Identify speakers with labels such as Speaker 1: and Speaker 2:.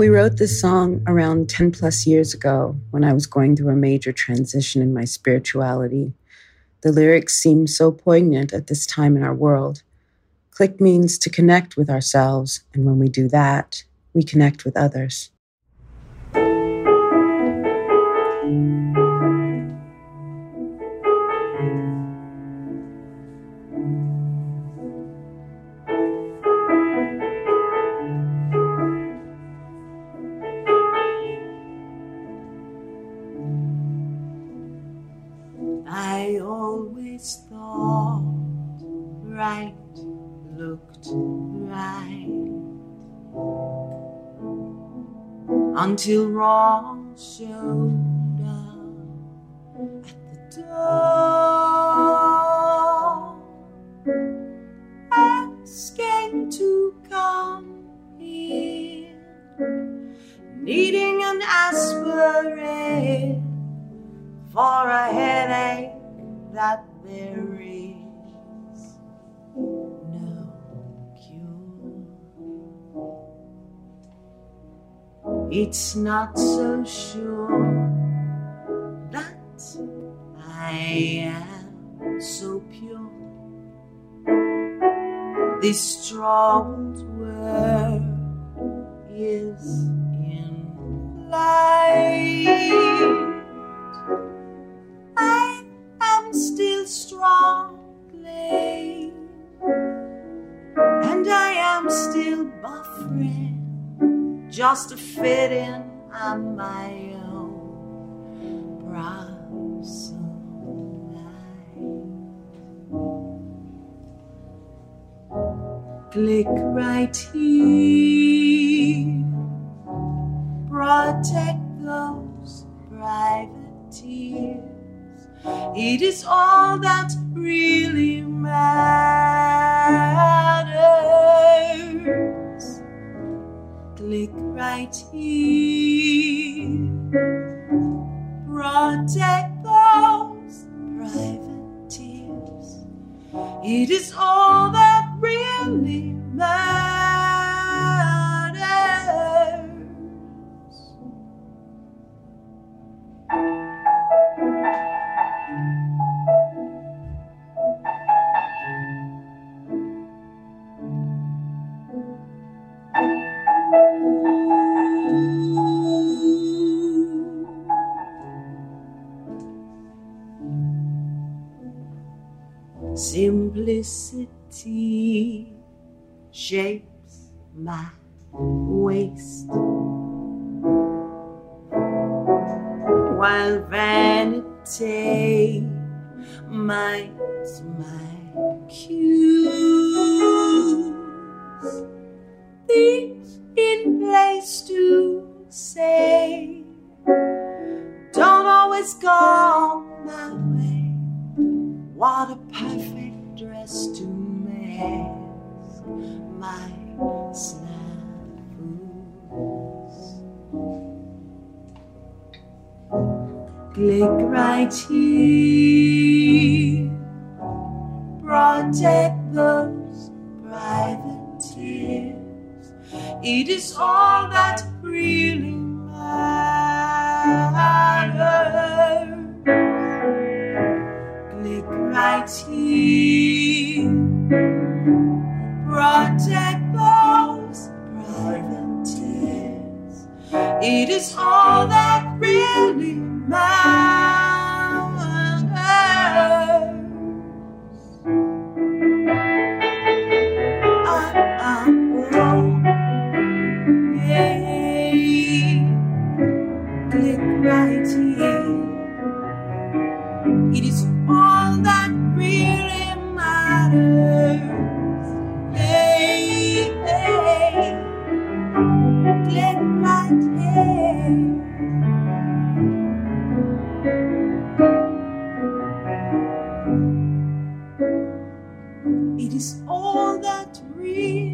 Speaker 1: We wrote this song around 10 plus years ago when I was going through a major transition in my spirituality. The lyrics seem so poignant at this time in our world. Click means to connect with ourselves, and when we do that, we connect with others.
Speaker 2: Until wrong showed up at the door, asking to come in, needing an aspirin for a headache that there is no cure. it's not so sure that I am so pure. This troubled world is in flight. Struggling, and I am still buffering just to fit in on my own proselyte. Click right here, It is all that really matters click right here. Protect those private tears. It is all that really Simplicity shapes my waist, while vanity minds my cues. These in place to say don't always go dress to mask my snafus. Click right here, protect those private tears. It is all that really Protect those private tears. It is all that really matters. It is free.